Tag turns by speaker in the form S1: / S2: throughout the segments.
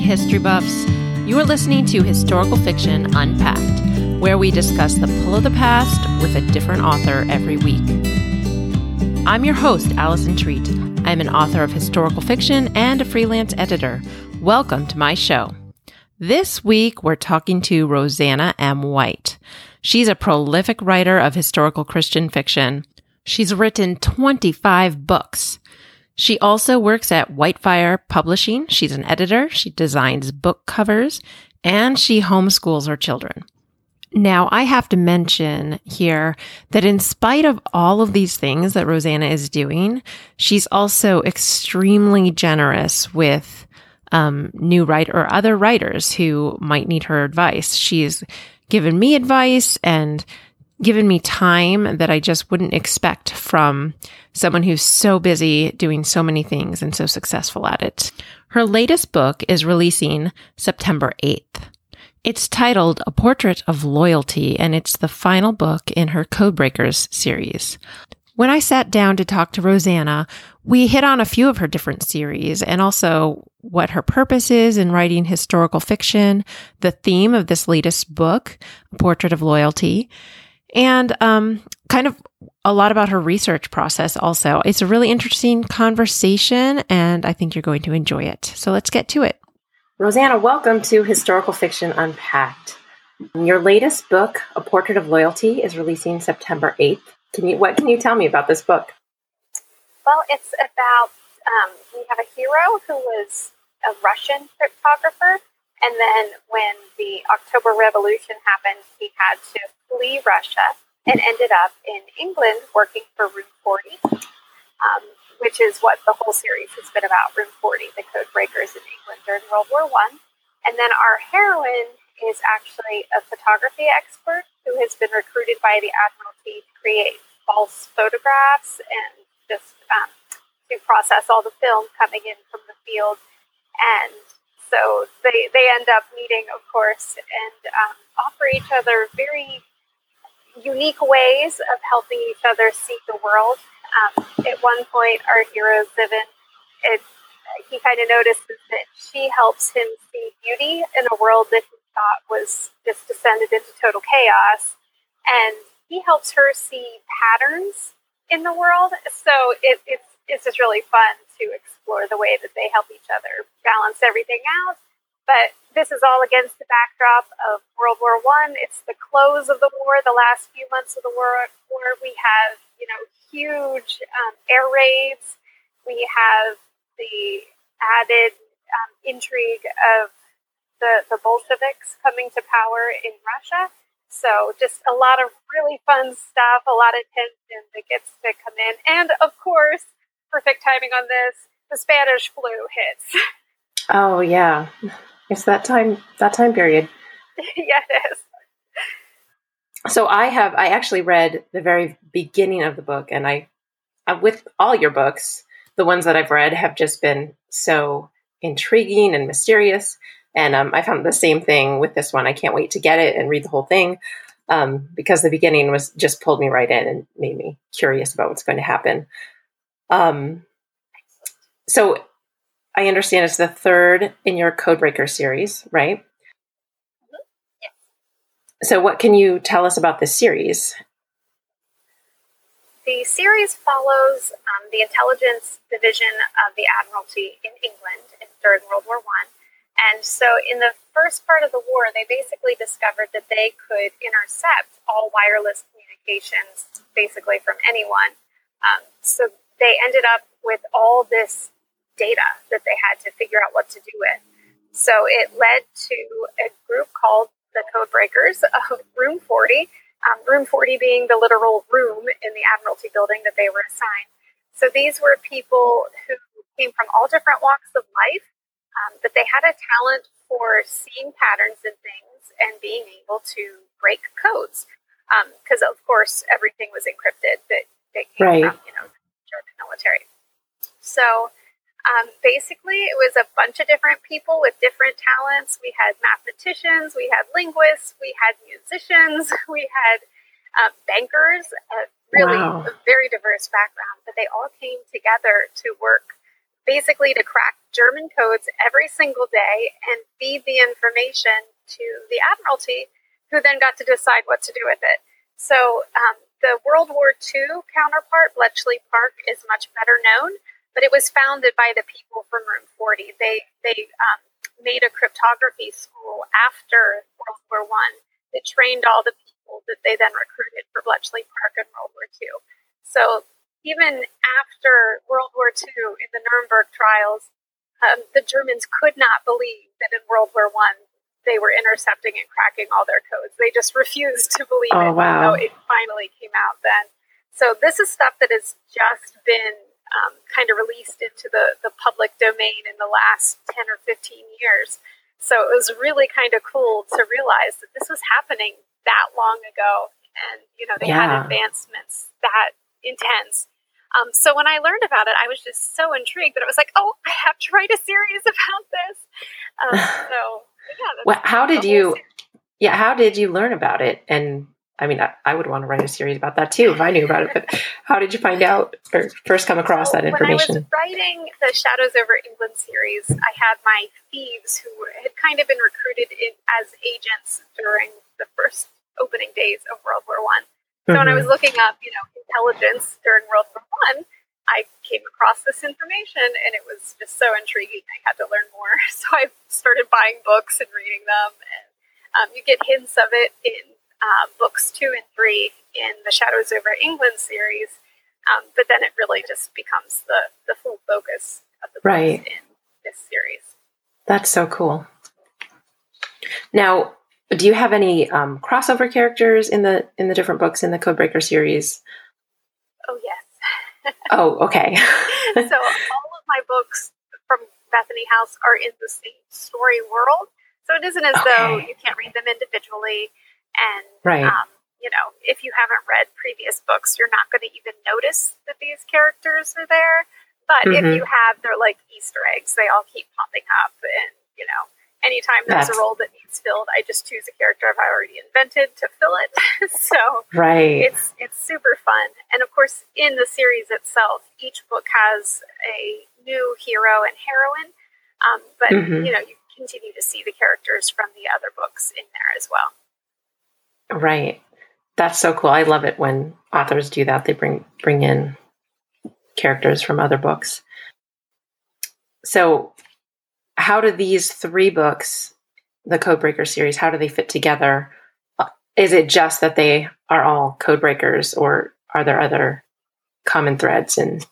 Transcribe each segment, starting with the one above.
S1: history buffs. You are listening to Historical Fiction Unpacked, where we discuss the pull of the past with a different author every week. I'm your host, Alison Treat. I'm an author of historical fiction and a freelance editor. Welcome to my show. This week, we're talking to Roseanna M. White. She's a prolific writer of historical Christian fiction. She's written 25 books. She also works at Whitefire Publishing. She's an editor. She designs book covers and she homeschools her children. Now, I have to mention here that in spite of all of these things that Roseanna is doing, she's also extremely generous with um, new writer or other writers who might need her advice. She's given me advice and given me time that I just wouldn't expect from someone who's so busy doing so many things and so successful at it. Her latest book is releasing September 8th. It's titled A Portrait of Loyalty, and it's the final book in her Codebreakers series. When I sat down to talk to Roseanna, we hit on a few of her different series and also what her purpose is in writing historical fiction, the theme of this latest book, A Portrait of Loyalty, and um, kind of a lot about her research process also. It's a really interesting conversation, and I think you're going to enjoy it. So let's get to it. Roseanna, welcome to Historical Fiction Unpacked. Your latest book, A Portrait of Loyalty, is releasing September 8th. Can you what can you tell me about this book?
S2: Well, it's about um, we have a hero who was a Russian cryptographer, and then when the October Revolution happened, he had to flee Russia and ended up in England working for Room 40, um, which is what the whole series has been about Room 40, the code breakers in England during World War One. And then our heroine is actually a photography expert who has been recruited by the Admiralty to create false photographs and just um, to process all the film coming in from the field. And so they, they end up meeting, of course, and um, offer each other very unique ways of helping each other see the world. Um, at one point, our hero Zivon, it, he kind of notices that she helps him see beauty in a world that he thought was just descended into total chaos, and he helps her see patterns in the world. So it, it's it's just really fun to explore the way that they help each other balance everything out but this is all against the backdrop of World War One. It's the close of the war, the last few months of the war. War we have, you know, huge um, air raids. We have the added um, intrigue of the the Bolsheviks coming to power in Russia. So just a lot of really fun stuff, a lot of tension that gets to come in, and of course, perfect timing on this: the Spanish flu hits.
S1: Oh yeah. It's that time that time period.
S2: yeah, it is.
S1: So I have I actually read the very beginning of the book, and I, uh, with all your books, the ones that I've read have just been so intriguing and mysterious. And um, I found the same thing with this one. I can't wait to get it and read the whole thing um, because the beginning was just pulled me right in and made me curious about what's going to happen. Um, so I understand it's the third in your Codebreaker series, right?
S2: Yeah.
S1: So, what can you tell us about this series?
S2: The series follows um, the intelligence division of the Admiralty in England during World War One, and so in the first part of the war, they basically discovered that they could intercept all wireless communications, basically from anyone. Um, so they ended up with all this data that they had to figure out what to do with. So it led to a group called the Code Breakers of Room 40, um, Room 40 being the literal room in the Admiralty building that they were assigned. So these were people who came from all different walks of life, um, but they had a talent for seeing patterns in things and being able to break codes. Because, um, of course, everything was encrypted that, that came right. from, you know, the military. So um, basically, it was a bunch of different people with different talents. We had mathematicians, we had linguists, we had musicians, we had uh, bankers, a really wow. a very diverse background, but they all came together to work basically to crack German codes every single day and feed the information to the Admiralty, who then got to decide what to do with it. So um, the World War II counterpart, Bletchley Park, is much better known, but it was founded by the people from Room 40. They they um, made a cryptography school after World War One that trained all the people that they then recruited for Bletchley Park in World War II. So even after World War II in the Nuremberg trials, um, the Germans could not believe that in World War One they were intercepting and cracking all their codes. They just refused to believe
S1: oh,
S2: it.
S1: Wow.
S2: it finally came out then. So this is stuff that has just been um, kind of released into the, the public domain in the last 10 or 15 years. So it was really kind of cool to realize that this was happening that long ago. And, you know, they yeah. had advancements that intense. Um, so when I learned about it, I was just so intrigued that it was like, oh, I have to write a series about this. Um, so yeah.
S1: Well, how did you? Yeah, how did you learn about it? And I mean, I, I, would want to write a series about that too if I knew about it. But how did you find out or first come across that information?
S2: When I was writing the Shadows over England series, I had my thieves who had kind of been recruited in, as agents during the first opening days of World War One. So mm-hmm. when I was mm-hmm. looking up, you know, intelligence during World War One, I came across this information and it was just so intriguing. I had to learn more. So I started buying books and reading them. And um, you get hints of it in uh, books two and three in the Shadows over England series. Um, but then it really just becomes the, the full focus of the right. in this series.
S1: That's so cool. Now, do you have any um, crossover characters in the in the different books in the Codebreaker series?
S2: Oh
S1: okay.
S2: so all of my books from Bethany House are in the same story world. So it isn't as okay. though you can't read them individually. And
S1: right. um,
S2: you know, if you haven't read previous books, you're not going to even notice that these characters are there. But mm-hmm. if you have, they're like Easter eggs. They all keep popping up, and you know, anytime there's That's... a role that needs filled, I just choose a character I've already invented to fill it. so
S1: right.
S2: it's it's super fun. And of course, in the series itself, each book has a new hero and heroine. Um, but mm-hmm. you know, you continue to see the characters from the other books in there as well.
S1: Right. That's so cool. I love it when authors do that. They bring bring in characters from other books. So how do these three books, the Codebreaker series, how do they fit together? Is it just that they are all codebreakers, or are there other common threads in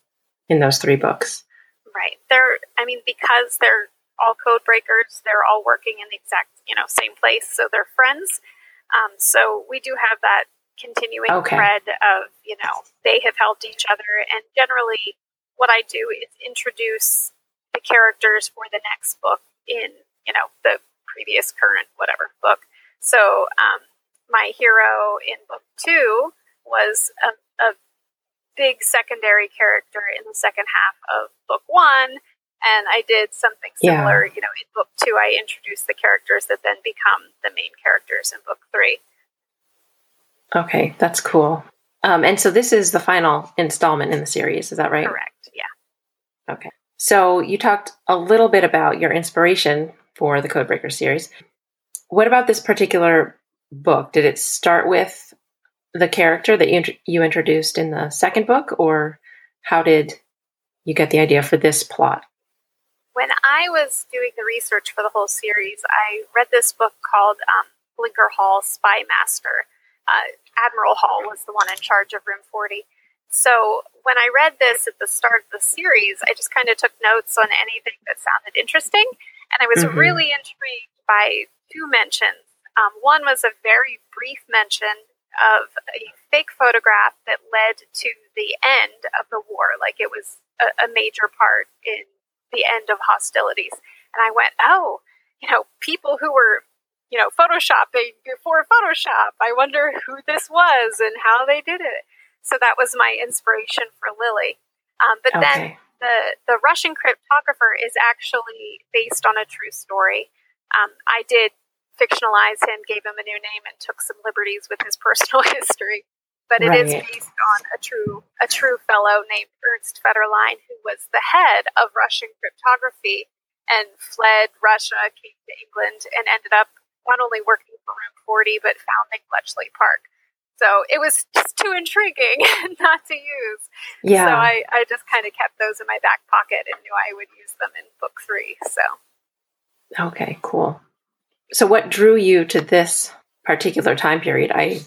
S1: in those three books?
S2: Right. They're. I mean, because they're all codebreakers, they're all working in the exact you know same place, so they're friends. Um, so we do have that continuing okay. thread of you know they have helped each other, and generally, what I do is introduce the characters for the next book in you know the previous current whatever book. So um, my hero in book two was a, a big secondary character in the second half of book one and i did something similar yeah. you know in book two i introduced the characters that then become the main characters in book three.
S1: Okay that's cool. Um, and so this is the final installment in the series is that right?
S2: Correct yeah.
S1: Okay so you talked a little bit about your inspiration for the Codebreaker series. What about this particular book? Did it start with the character that you, you introduced in the second book, or how did you get the idea for this plot?
S2: When I was doing the research for the whole series, I read this book called um, Blinker Hall Spy Master. Uh, Admiral Hall was the one in charge of Room 40. So when I read this at the start of the series, I just kind of took notes on anything that sounded interesting. And I was mm-hmm. really intrigued by two mentions. Um, one was a very brief mention of a fake photograph that led to the end of the war, like it was a, a major part in the end of hostilities. And I went, oh, you know, people who were you know, photoshopping before Photoshop. I wonder who this was and how they did it. So that was my inspiration for Lily. Um, but okay. then the the Russian cryptographer is actually based on a true story. Um, I did fictionalize him, gave him a new name, and took some liberties with his personal history. but it is
S1: Right.
S2: based on a true a true fellow named Ernst Fetterlein, who was the head of Russian cryptography and fled Russia, came to England, and ended up not only working for Room 40 but founding Bletchley Park. So it was just too intriguing not to use.
S1: Yeah.
S2: So I, I just kind of kept those in my back pocket and knew I would use them in book three. So
S1: Okay, cool. So what drew you to this particular time period? I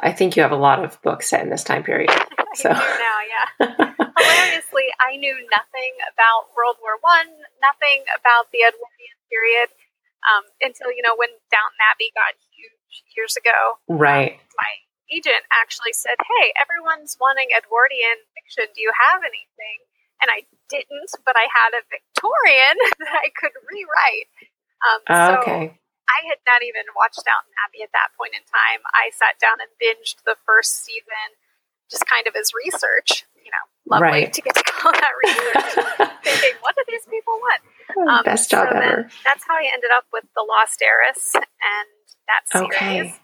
S1: I think you have a lot of books set in this time period. So
S2: I do now, yeah. Hilariously, I knew nothing about World War One, nothing about the Edwardian period um, until you know when Downton Abbey got huge years ago.
S1: right.
S2: My agent actually said, "Hey, everyone's wanting Edwardian fiction. Do you have anything?" And I didn't, but I had a Victorian that I could rewrite. Um, so
S1: okay.
S2: I had not even watched Downton Abbey at that point in time. I sat down and binged the first season just kind of as research. You know, lovely
S1: Right.
S2: to get to call that research. Thinking, what do these people want? Um,
S1: Best job
S2: so
S1: ever.
S2: That's how I ended up with The Lost Heiress and that series.
S1: Okay.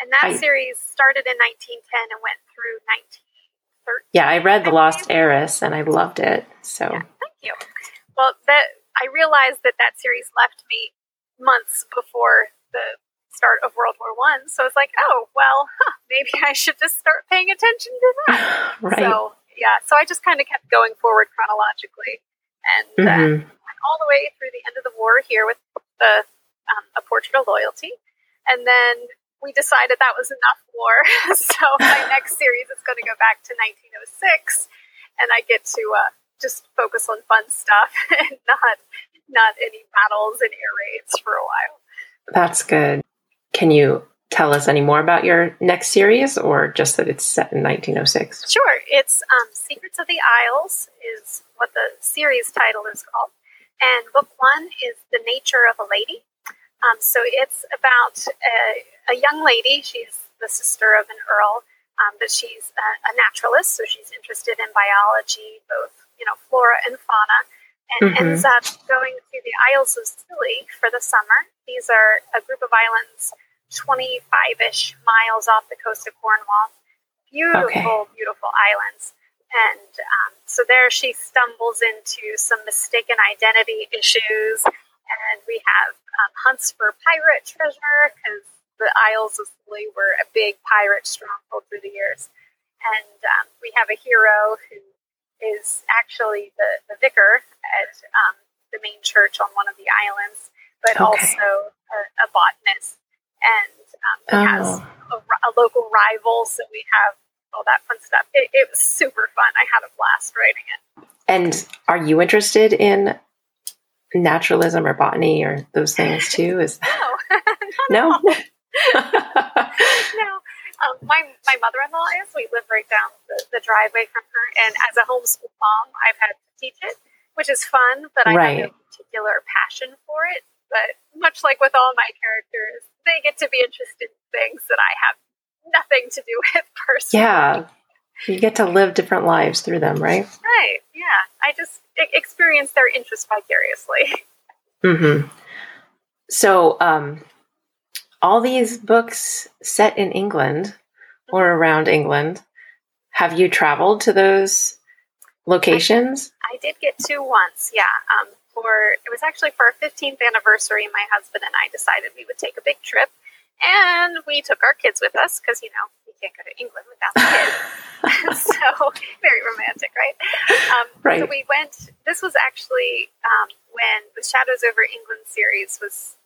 S2: And that
S1: I-
S2: series started in 1910 and went through 1913.
S1: Yeah, I read The Lost Heiress and I loved it. So
S2: Yeah, thank you. Well, that I realized that that series left me months before the start of World War One. So it's like, oh well, huh, maybe I should just start paying attention to that.
S1: right.
S2: So yeah, so I just kind of kept going forward chronologically, and uh,
S1: Mhm.
S2: went all the way through the end of the war here with the um, a portrait of loyalty, and then we decided that was enough war. so my next series is going to go back to 1906, and I get to uh, just focus on fun stuff and not not any battles and air raids for a while.
S1: That's good. Can you tell us any more about your next series or just that it's set in 1906?
S2: Sure, it's um, Secrets of the Isles is what the series title is called, and book one is The Nature of a Lady. Um, so it's about a, a young lady. She's the sister of an earl, um, but she's a, a naturalist, so she's interested in biology, both you know flora and fauna, and
S1: Mhm.
S2: ends up going to the Isles of Scilly for the summer. These are a group of islands, twenty-five-ish miles off the coast of Cornwall. Beautiful, beautiful islands. And um, so there she stumbles into some mistaken identity issues, and we have um, hunts for pirate treasure because the Isles of Scilly were a big pirate stronghold through the years. And um, we have a hero who is actually the, the vicar at um, the main church on one of the islands, but
S1: Okay.
S2: also a, a botanist. And um, he has
S1: Oh,
S2: a, a local rival, so we have all that fun stuff. It, it was super fun. I had a blast writing it.
S1: and are you interested in naturalism or botany or those things too? Is
S2: No,
S1: no?
S2: no. Um, my my mother in law is. We live right down the, the driveway from her, and as a homeschool mom, I've had to teach it, which is fun. But I
S1: Right.
S2: have no particular passion for it. But much like with all my characters, they get to be interested in things that I have nothing to do with personally.
S1: yeah. You get to live different lives through them, right?
S2: Right. Yeah. I just experience their interest vicariously.
S1: hmm So, um, all these books set in England or around England, have you traveled to those locations?
S2: I did get to once, yeah. Um, for it was actually for our 15th anniversary. My husband and I decided we would take a big trip, and we took our kids with us because you know we can't go to England without the kids. so very romantic, right? Um,
S1: Right.
S2: So we went. This was actually um, when the Shadows over England series was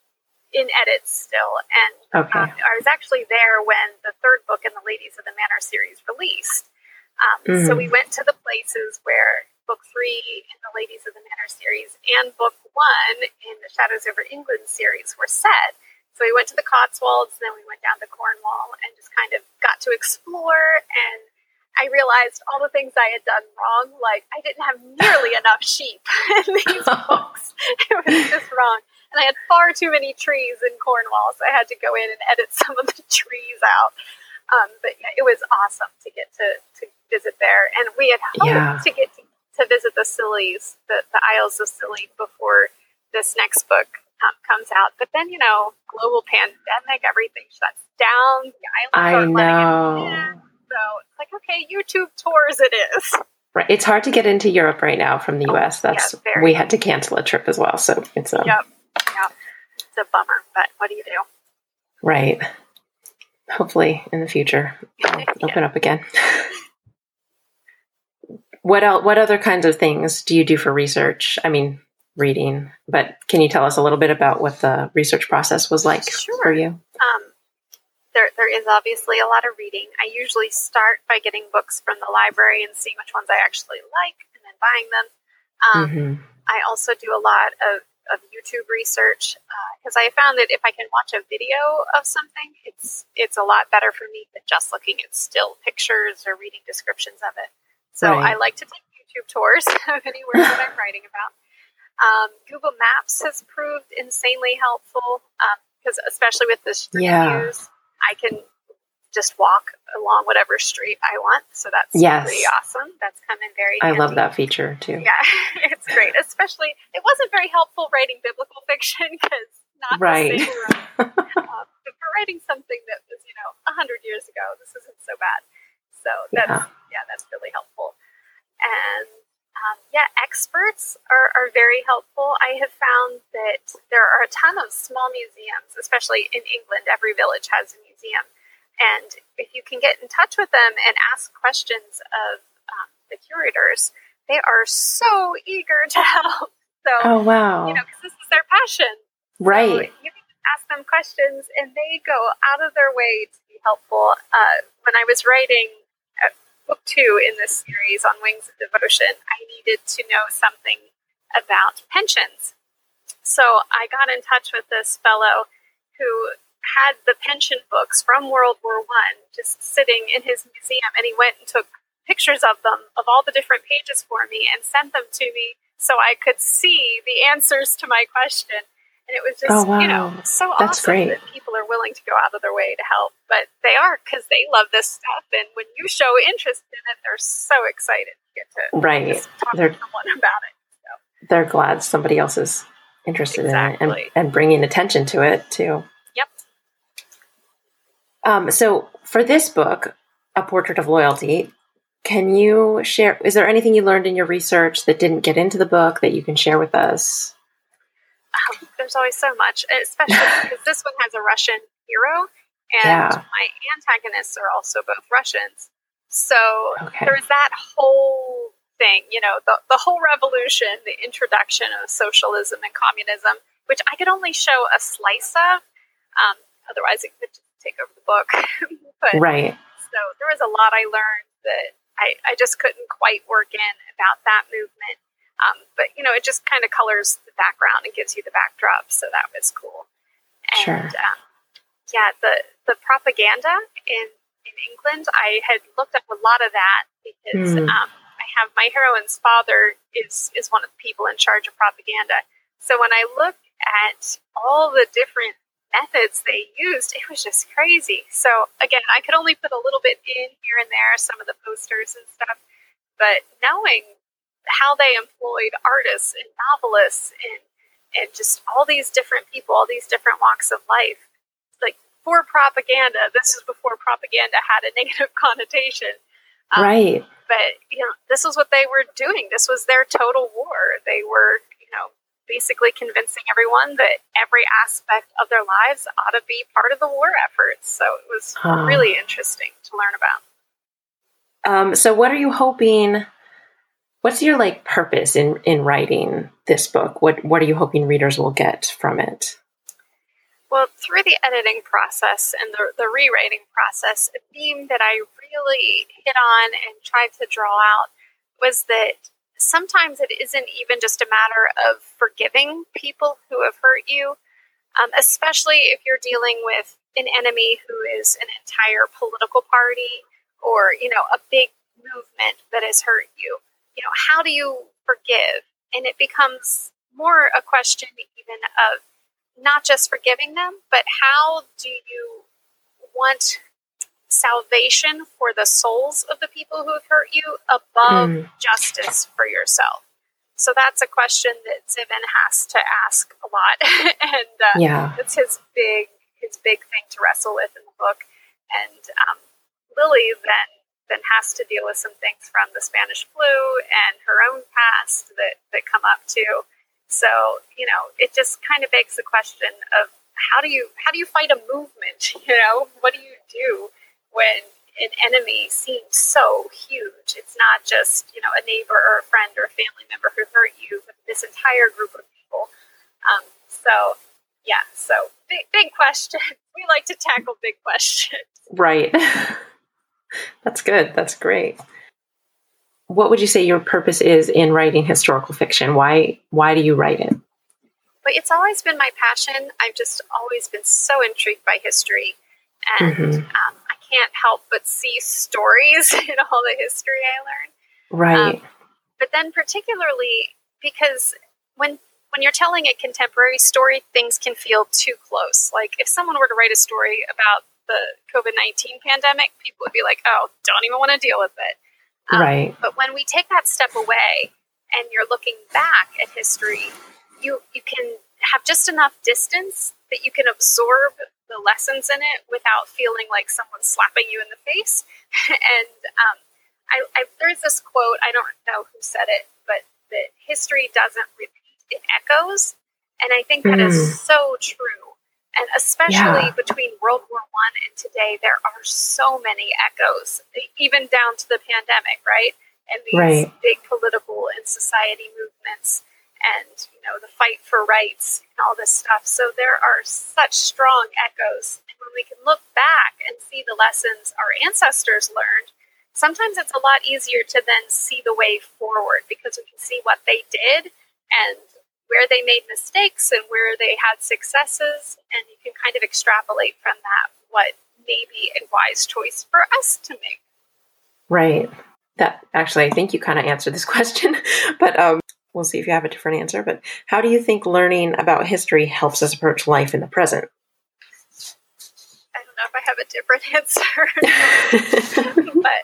S2: in edits still, and
S1: Okay.
S2: um, I was actually there when the third book in the Ladies of the Manor series released. Um, So
S1: Mhm.
S2: we went to the places where book three in the Ladies of the Manor series and book one in the Shadows over England series were set. So we went to the Cotswolds, then we went down to Cornwall and just kind of got to explore. And I realized all the things I had done wrong. Like I didn't have nearly enough sheep in these books. It was just wrong. And I had far too many trees in Cornwall, so I had to go in and edit some of the trees out. Um, but yeah, it was awesome to get to, to visit there. And we had hoped
S1: Yeah.
S2: to get to, to visit the Scillies, the, the Isles of Scilly, before this next book um, comes out. But then, you know, global pandemic, everything shuts down. The islands
S1: I know.
S2: in. So So it's like, okay, YouTube tours it is.
S1: Right. It's hard to get into Europe right now from the US. That's
S2: yeah,
S1: we had to cancel a trip as well. So it's a
S2: Yep. Yep. It's a bummer, but what do you do?
S1: Right. Hopefully in the future yeah. open up again. what else what other kinds of things do you do for research? I mean, reading, but can you tell us a little bit about what the research process was like
S2: sure.
S1: for you?
S2: Um, there, there is obviously a lot of reading. I usually start by getting books from the library and seeing which ones I actually like and then buying them. Um, mm-hmm. I also do a lot of, of YouTube research because uh, I found that if I can watch a video of something, it's it's a lot better for me than just looking at still pictures or reading descriptions of it. So right. I like to take YouTube tours of anywhere that I'm writing about. Um, Google Maps has proved insanely helpful because, um, especially with the street yeah. views, I can just walk along whatever street I want. So that's yes. pretty awesome. That's come in very
S1: handy. I love that feature too.
S2: Yeah, it's great. Especially, it wasn't very helpful writing biblical fiction because not
S1: right.
S2: the same um, but for writing something that was, you know, 100 years ago, this isn't so bad. So that's, yeah, yeah that's really helpful. And um, yeah, experts are, are very helpful. I have found that there are a ton of small museums, especially in England. Every village has a museum. And if you can get in touch with them and ask questions of um, the curators, they are so eager to help. So,
S1: oh, wow.
S2: You know, because this is their passion.
S1: Right.
S2: So you can ask them questions and they go out of their way to be helpful. Uh, when I was writing book two in this series on Wings of Devotion, I needed to know something about pensions. So I got in touch with this fellow who had the pension books from World War One just sitting in his museum, and he went and took pictures of them of all the different pages for me and sent them to me so I could see the answers to my question. And it was just, oh, wow. you know, so That's awesome great. that people are willing to go out of their way to help. But they are because they love this stuff. And when you show interest in it, they're so excited to get to
S1: right.
S2: talk
S1: they're,
S2: to someone about it. So.
S1: They're glad somebody else is interested
S2: exactly.
S1: in it and, and bringing attention to it too. Um, so for this book, A Portrait of Loyalty, can you share? Is there anything you learned in your research that didn't get into the book that you can share with us?
S2: um, there's always so much, especially because this one has a Russian hero, and
S1: yeah.
S2: my antagonists are also both Russians. So
S1: okay.
S2: there's that whole thing, you know, the, the whole revolution, the introduction of socialism and communism, which I could only show a slice of. Um, otherwise, it could take over the book.
S1: but, right.
S2: So there was a lot I learned that I, I just couldn't quite work in about that movement. Um, but you know, it just kind of colors the background and gives you the backdrop, so that was cool. And
S1: sure.
S2: um, yeah, the the propaganda in in England, I had looked up a lot of that because mm. um, I have my heroine's father is is one of the people in charge of propaganda. So when I look at all the different methods they used, it was just crazy. So again, I could only put a little bit in here and there, some of the posters and stuff, but knowing how they employed artists and novelists and and just all these different people, all these different walks of life. Like for propaganda, this is before propaganda had a negative connotation.
S1: Um, right.
S2: But you know, this was what they were doing. This was their total war. They were, basically convincing everyone that every aspect of their lives ought to be part of the war efforts. So it was really interesting to learn about.
S1: Um, so, what are you hoping What's your like purpose in in writing this book? What what are you hoping readers will get from it?
S2: Well, through the editing process and the, the rewriting process, a theme that I really hit on and tried to draw out was that sometimes it isn't even just a matter of forgiving people who have hurt you, um, especially if you're dealing with an enemy who is an entire political party or, you know, a big movement that has hurt you you know, how do you forgive? And it becomes more a question even of not just forgiving them, but how do you want salvation for the souls of the people who have hurt you above mm. justice for yourself? So that's a question that Zivon has to ask a lot, and uh,
S1: yeah,
S2: it's his big his big thing to wrestle with in the book. And um, Lily then then has to deal with some things from the Spanish flu and her own past that, that come up too. So, you know, it just kind of begs the question of how do you how do you fight a movement? You know, what do you do when an enemy seems so huge? It's not just, you know, a neighbor or a friend or a family member who hurt you, but this entire group of people. Um, so yeah, so big big question. We like to tackle big questions.
S1: Right. That's good. That's great. What would you say your purpose is in writing historical fiction? Why why do you write it?
S2: But it's always been my passion. I've just always been so intrigued by history, and mm-hmm. um, can't help but see stories in all the history I learn.
S1: Right. Um,
S2: but then, particularly because when when you're telling a contemporary story, things can feel too close. Like if someone were to write a story about the COVID 19 pandemic, people would be like, oh, don't even want to deal with it.
S1: Um, right.
S2: But when we take that step away and you're looking back at history, you, you can have just enough distance that you can absorb the lessons in it without feeling like someone's slapping you in the face. and um, I, I, there's this quote, I don't know who said it, but that history doesn't repeat, it echoes. And I think that mm. is so true and especially yeah. between World War One and today, there are so many echoes, even down to the pandemic, right? And these right. big political and society movements, and you know the fight for rights and all this stuff. So there are such strong echoes, and when we can look back and see the lessons our ancestors learned, sometimes it's a lot easier to then see the way forward because we can see what they did and where they made mistakes and where they had successes, and you can kind of extrapolate from that what may be a wise choice for us to make.
S1: Right. That actually, I think you kind of answered this question, but um, we'll see if you have a different answer. But how do you think learning about history helps us approach life in the present?
S2: I don't know if I have a different answer, but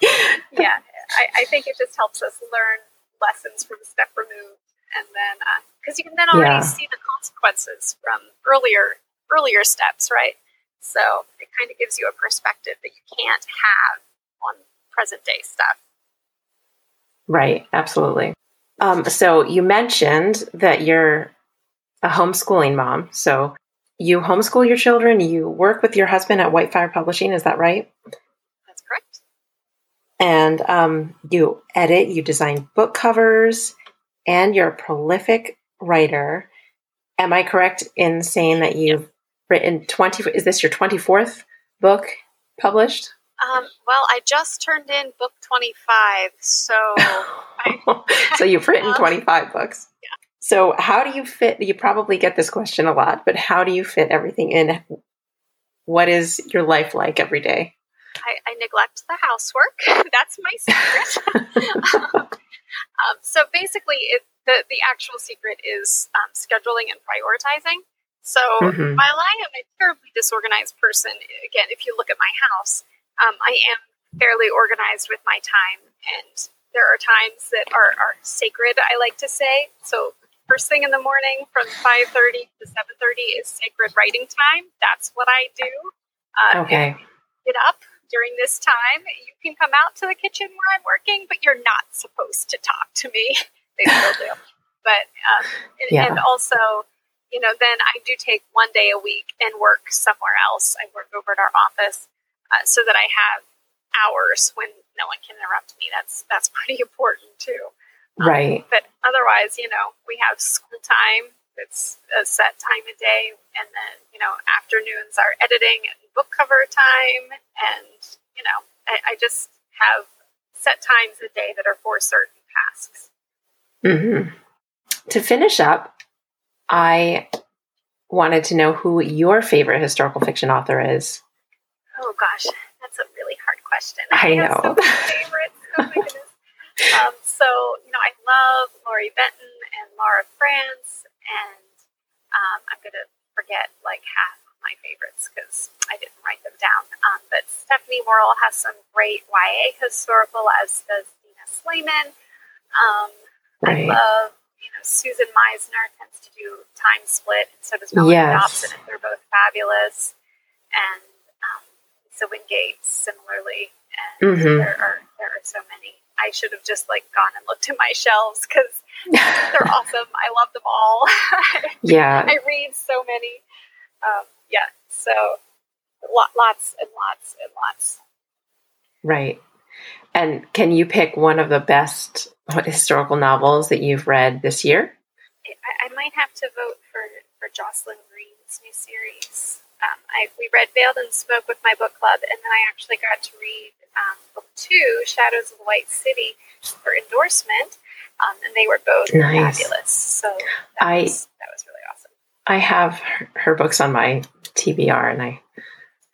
S2: yeah, I, I think it just helps us learn lessons from a step removed and then because uh, you can then already yeah. see the consequences from earlier earlier steps, right? So it kind of gives you a perspective that you can't have on present day stuff.
S1: Right, absolutely. Um, so you mentioned that you're a homeschooling mom. So you homeschool your children. You work with your husband at Whitefire Publishing. Is that right?
S2: That's correct.
S1: And um, you edit. You design book covers and you're a prolific writer. Am I correct in saying that you've written 20? Is this your 24th book published?
S2: Um, well, I just turned in book 25. So,
S1: so you've written 25 books.
S2: Yeah.
S1: So, how do you fit? You probably get this question a lot, but how do you fit everything in? What is your life like every day?
S2: I, I neglect the housework. That's my secret. Um, so basically, it, the the actual secret is um, scheduling and prioritizing. So mm-hmm. while I am a terribly disorganized person, again, if you look at my house, um, I am fairly organized with my time, and there are times that are, are sacred. I like to say so. First thing in the morning, from five thirty to seven thirty, is sacred writing time. That's what I do.
S1: Uh, okay.
S2: Get up, during this time, you can come out to the kitchen where I'm working, but you're not supposed to talk to me. they still do. But, um, and, yeah. and also, you know, then I do take one day a week and work somewhere else. I work over at our office uh, so that I have hours when no one can interrupt me. That's that's pretty important too.
S1: Um, right.
S2: But otherwise, you know, we have school time it's a set time of day, and then you know afternoons are editing and book cover time, and you know I, I just have set times a day that are for certain tasks.
S1: Mm-hmm. To finish up, I wanted to know who your favorite historical fiction author is.
S2: Oh gosh, that's a really hard question.
S1: I, I know.
S2: so favorites. Oh my goodness. Um, so you know, I love Lori Benton and Laura Frantz and um, I'm going to forget like half of my favorites because I didn't write them down. Um, but Stephanie Morrill has some great YA historical, as does Dina Sleiman. Um, right. I love, you know, Susan Meissner tends to do Time Split, and so does Melanie yes. Dobson, and they're both fabulous. And Lisa Wingate, similarly, and mm-hmm. there are there are so many. I should have just like gone and looked at my shelves because they're awesome. I love them all.
S1: yeah,
S2: I read so many. Um, yeah, so lots and lots and lots.
S1: Right. And can you pick one of the best historical novels that you've read this year?
S2: I, I might have to vote for, for Jocelyn Green's new series. Um, I, we read Veiled in Smoke with my book club, and then I actually got to read um, book two, Shadows of the White City, for endorsement, um, and they were both nice. fabulous. So that, I, was, that was really awesome.
S1: I have her, her books on my TBR, and I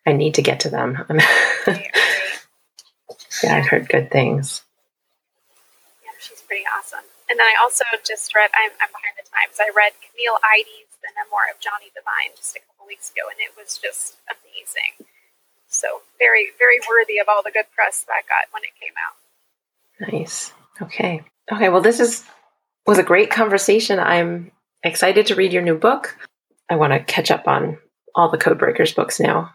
S1: I need to get to them. yeah, I've heard good things.
S2: Yeah, she's pretty awesome. And then I also just read, I'm, I'm behind the times, I read Camille Idie's The Memoir of Johnny Devine just a couple weeks ago, and it was just amazing. So very, very worthy of all the good press that got when it came out.
S1: Nice. Okay. Okay. Well, this is was a great conversation. I'm excited to read your new book. I want to catch up on all the Codebreakers books now.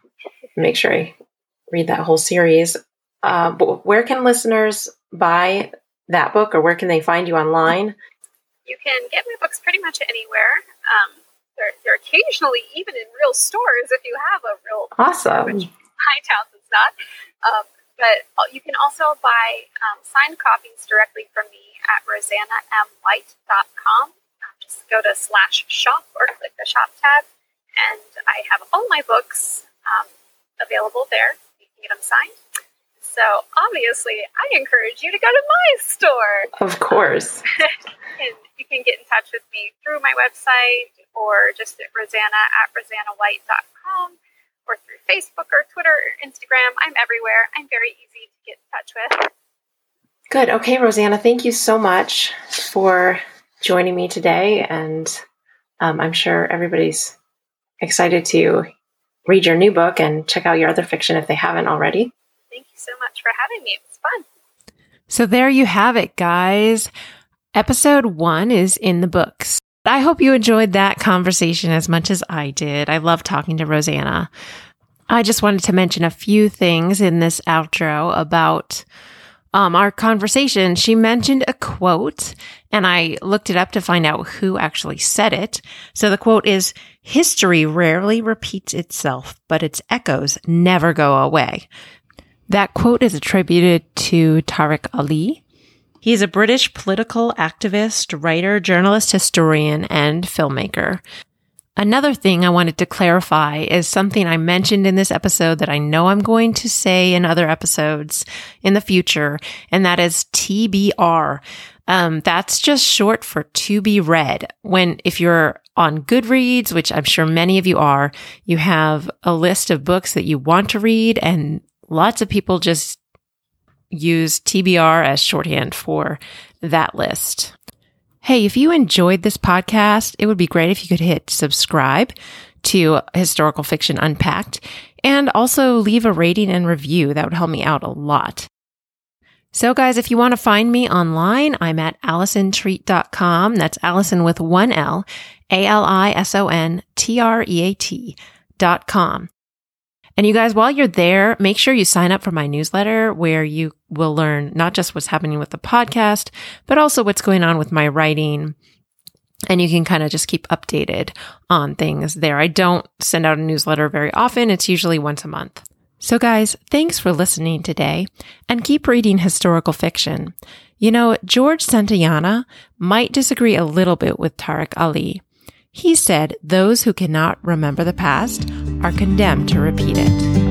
S1: Make sure I read that whole series. Uh, but where can listeners buy that book, or where can they find you online?
S2: You can get my books pretty much anywhere. Um, they're, they're occasionally even in real stores if you have a real
S1: awesome.
S2: Which High Towns is not. Um, but you can also buy um, signed copies directly from me at roseannamwhite.com. Um, just go to slash shop or click the shop tab, and I have all my books um, available there. You can get them signed. So obviously, I encourage you to go to my store.
S1: Of course.
S2: and you can get in touch with me through my website or just at roseanna at rosanawhite.com or through Facebook or Twitter or Instagram. I'm everywhere. I'm very easy to get in touch with.
S1: Good. Okay, Roseanna, thank you so much for joining me today. And um, I'm sure everybody's excited to read your new book and check out your other fiction if they haven't already.
S2: Thank you so much for having me. It was fun.
S1: So there you have it, guys. Episode one is in the books. I hope you enjoyed that conversation as much as I did. I love talking to Roseanna. I just wanted to mention a few things in this outro about um, our conversation. She mentioned a quote, and I looked it up to find out who actually said it. So the quote is History rarely repeats itself, but its echoes never go away. That quote is attributed to Tariq Ali. He's a British political activist, writer, journalist, historian, and filmmaker. Another thing I wanted to clarify is something I mentioned in this episode that I know I'm going to say in other episodes in the future, and that is TBR. Um, that's just short for to be read. When, if you're on Goodreads, which I'm sure many of you are, you have a list of books that you want to read and lots of people just use TBR as shorthand for that list. Hey, if you enjoyed this podcast, it would be great if you could hit subscribe to Historical Fiction Unpacked and also leave a rating and review. That would help me out a lot. So, guys, if you want to find me online, I'm at alisontreat.com. That's Alison with one L, A L I S O N T R E A T dot com. And you guys, while you're there, make sure you sign up for my newsletter where you will learn not just what's happening with the podcast, but also what's going on with my writing. And you can kind of just keep updated on things there. I don't send out a newsletter very often. It's usually once a month. So guys, thanks for listening today and keep reading historical fiction. You know, George Santayana might disagree a little bit with Tariq Ali. He said those who cannot remember the past are condemned to repeat it.